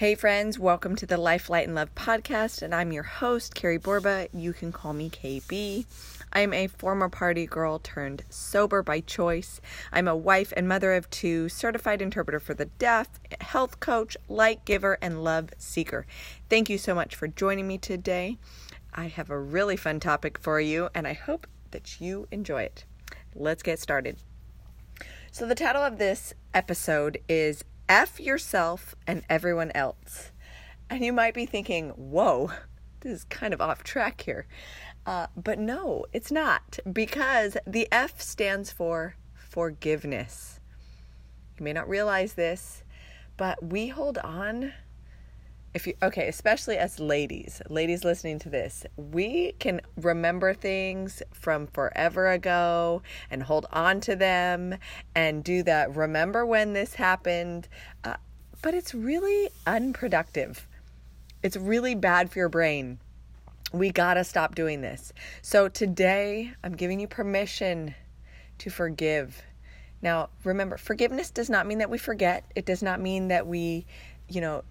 Hey, friends, welcome to the Life, Light, and Love podcast, and I'm your host, Carrie Borba. You can call me KB. I'm a former party girl turned sober by choice. I'm a wife and mother of two, certified interpreter for the deaf, health coach, light giver, and love seeker. Thank you so much for joining me today. I have a really fun topic for you, and I hope that you enjoy it. Let's get started. So, the title of this episode is F yourself and everyone else. And you might be thinking, whoa, this is kind of off track here. Uh, but no, it's not, because the F stands for forgiveness. You may not realize this, but we hold on if you okay especially as ladies ladies listening to this we can remember things from forever ago and hold on to them and do that. Remember when this happened uh, but it's really unproductive. It's really bad for your brain. We gotta stop doing this. So today i'm giving you permission to forgive. Now remember forgiveness does not mean that we forget. It does not mean that we you know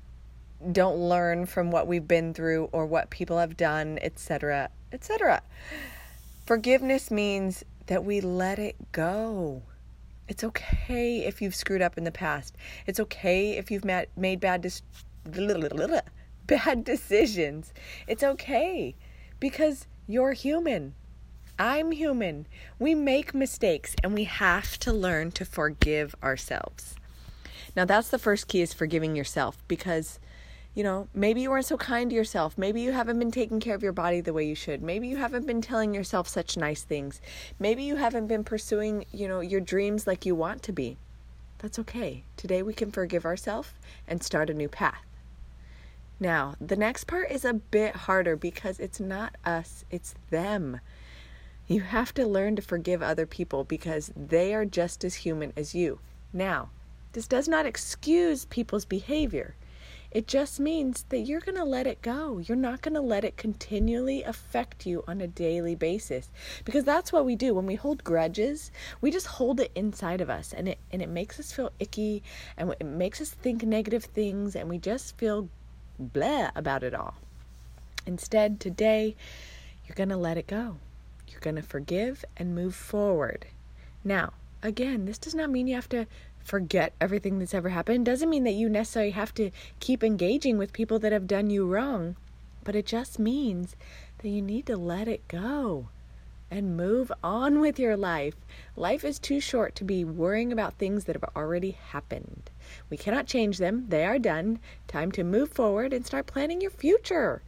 don't learn from what we've been through or what people have done, etc., etc. Forgiveness means that we let it go. It's okay if you've screwed up in the past. It's okay if you've made bad bad decisions. It's okay because you're human. I'm human. We make mistakes and we have to learn to forgive ourselves. Now that's the first key is forgiving yourself because you know, maybe you weren't so kind to yourself. Maybe you haven't been taking care of your body the way you should. Maybe you haven't been telling yourself such nice things. Maybe you haven't been pursuing, you know, your dreams like you want to be. That's okay. Today we can forgive ourselves and start a new path. Now, the next part is a bit harder because it's not us, it's them. You have to learn to forgive other people because they are just as human as you. Now, this does not excuse people's behavior. It just means that you're going to let it go. You're not going to let it continually affect you on a daily basis. Because that's what we do when we hold grudges. We just hold it inside of us and it and it makes us feel icky and it makes us think negative things and we just feel blah about it all. Instead, today you're going to let it go. You're going to forgive and move forward. Now, again, this does not mean you have to forget everything that's ever happened. Doesn't mean that you necessarily have to keep engaging with people that have done you wrong, but it just means that you need to let it go and move on with your life. Life is too short to be worrying about things that have already happened. We cannot change them, they are done. Time to move forward and start planning your future.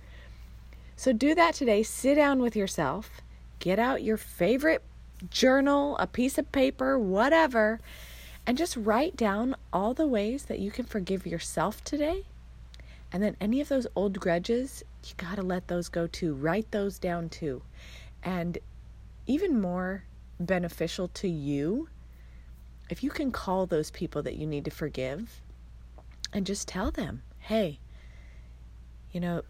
So do that today. Sit down with yourself, get out your favorite journal, a piece of paper, whatever and just write down all the ways that you can forgive yourself today. And then any of those old grudges, you got to let those go too. Write those down too. And even more beneficial to you, if you can call those people that you need to forgive and just tell them, hey, you know,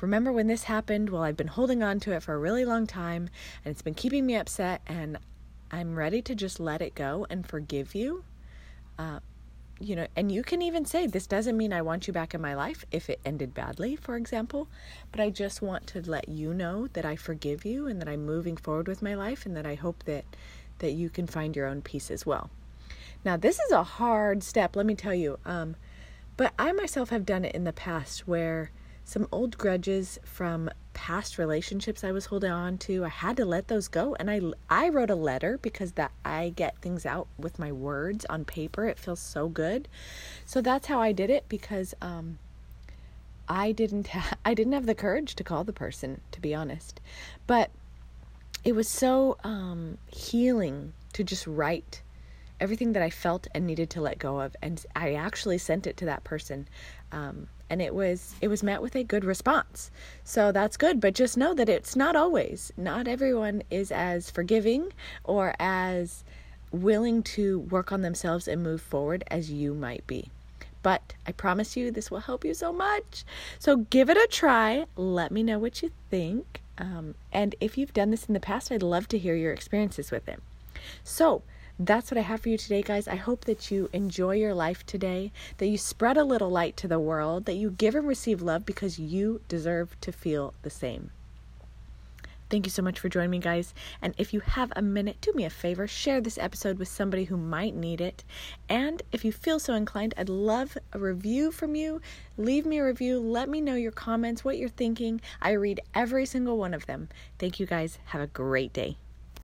remember when this happened? Well, I've been holding on to it for a really long time and it's been keeping me upset, and I'm ready to just let it go and forgive you. Uh, you know, and you can even say, This doesn't mean I want you back in my life if it ended badly, for example, but I just want to let you know that I forgive you and that I'm moving forward with my life and that I hope that, that you can find your own peace as well. Now, this is a hard step, let me tell you, um, but I myself have done it in the past where some old grudges from past relationships I was holding on to. I had to let those go and I I wrote a letter because that I get things out with my words on paper. It feels so good. So that's how I did it because um I didn't ha- I didn't have the courage to call the person to be honest. But it was so um healing to just write everything that I felt and needed to let go of and I actually sent it to that person. Um and it was it was met with a good response. So that's good, but just know that it's not always. Not everyone is as forgiving or as willing to work on themselves and move forward as you might be. But I promise you this will help you so much. So give it a try. Let me know what you think. Um, and if you've done this in the past, I'd love to hear your experiences with it. So, that's what I have for you today, guys. I hope that you enjoy your life today, that you spread a little light to the world, that you give and receive love because you deserve to feel the same. Thank you so much for joining me, guys. And if you have a minute, do me a favor share this episode with somebody who might need it. And if you feel so inclined, I'd love a review from you. Leave me a review. Let me know your comments, what you're thinking. I read every single one of them. Thank you, guys. Have a great day.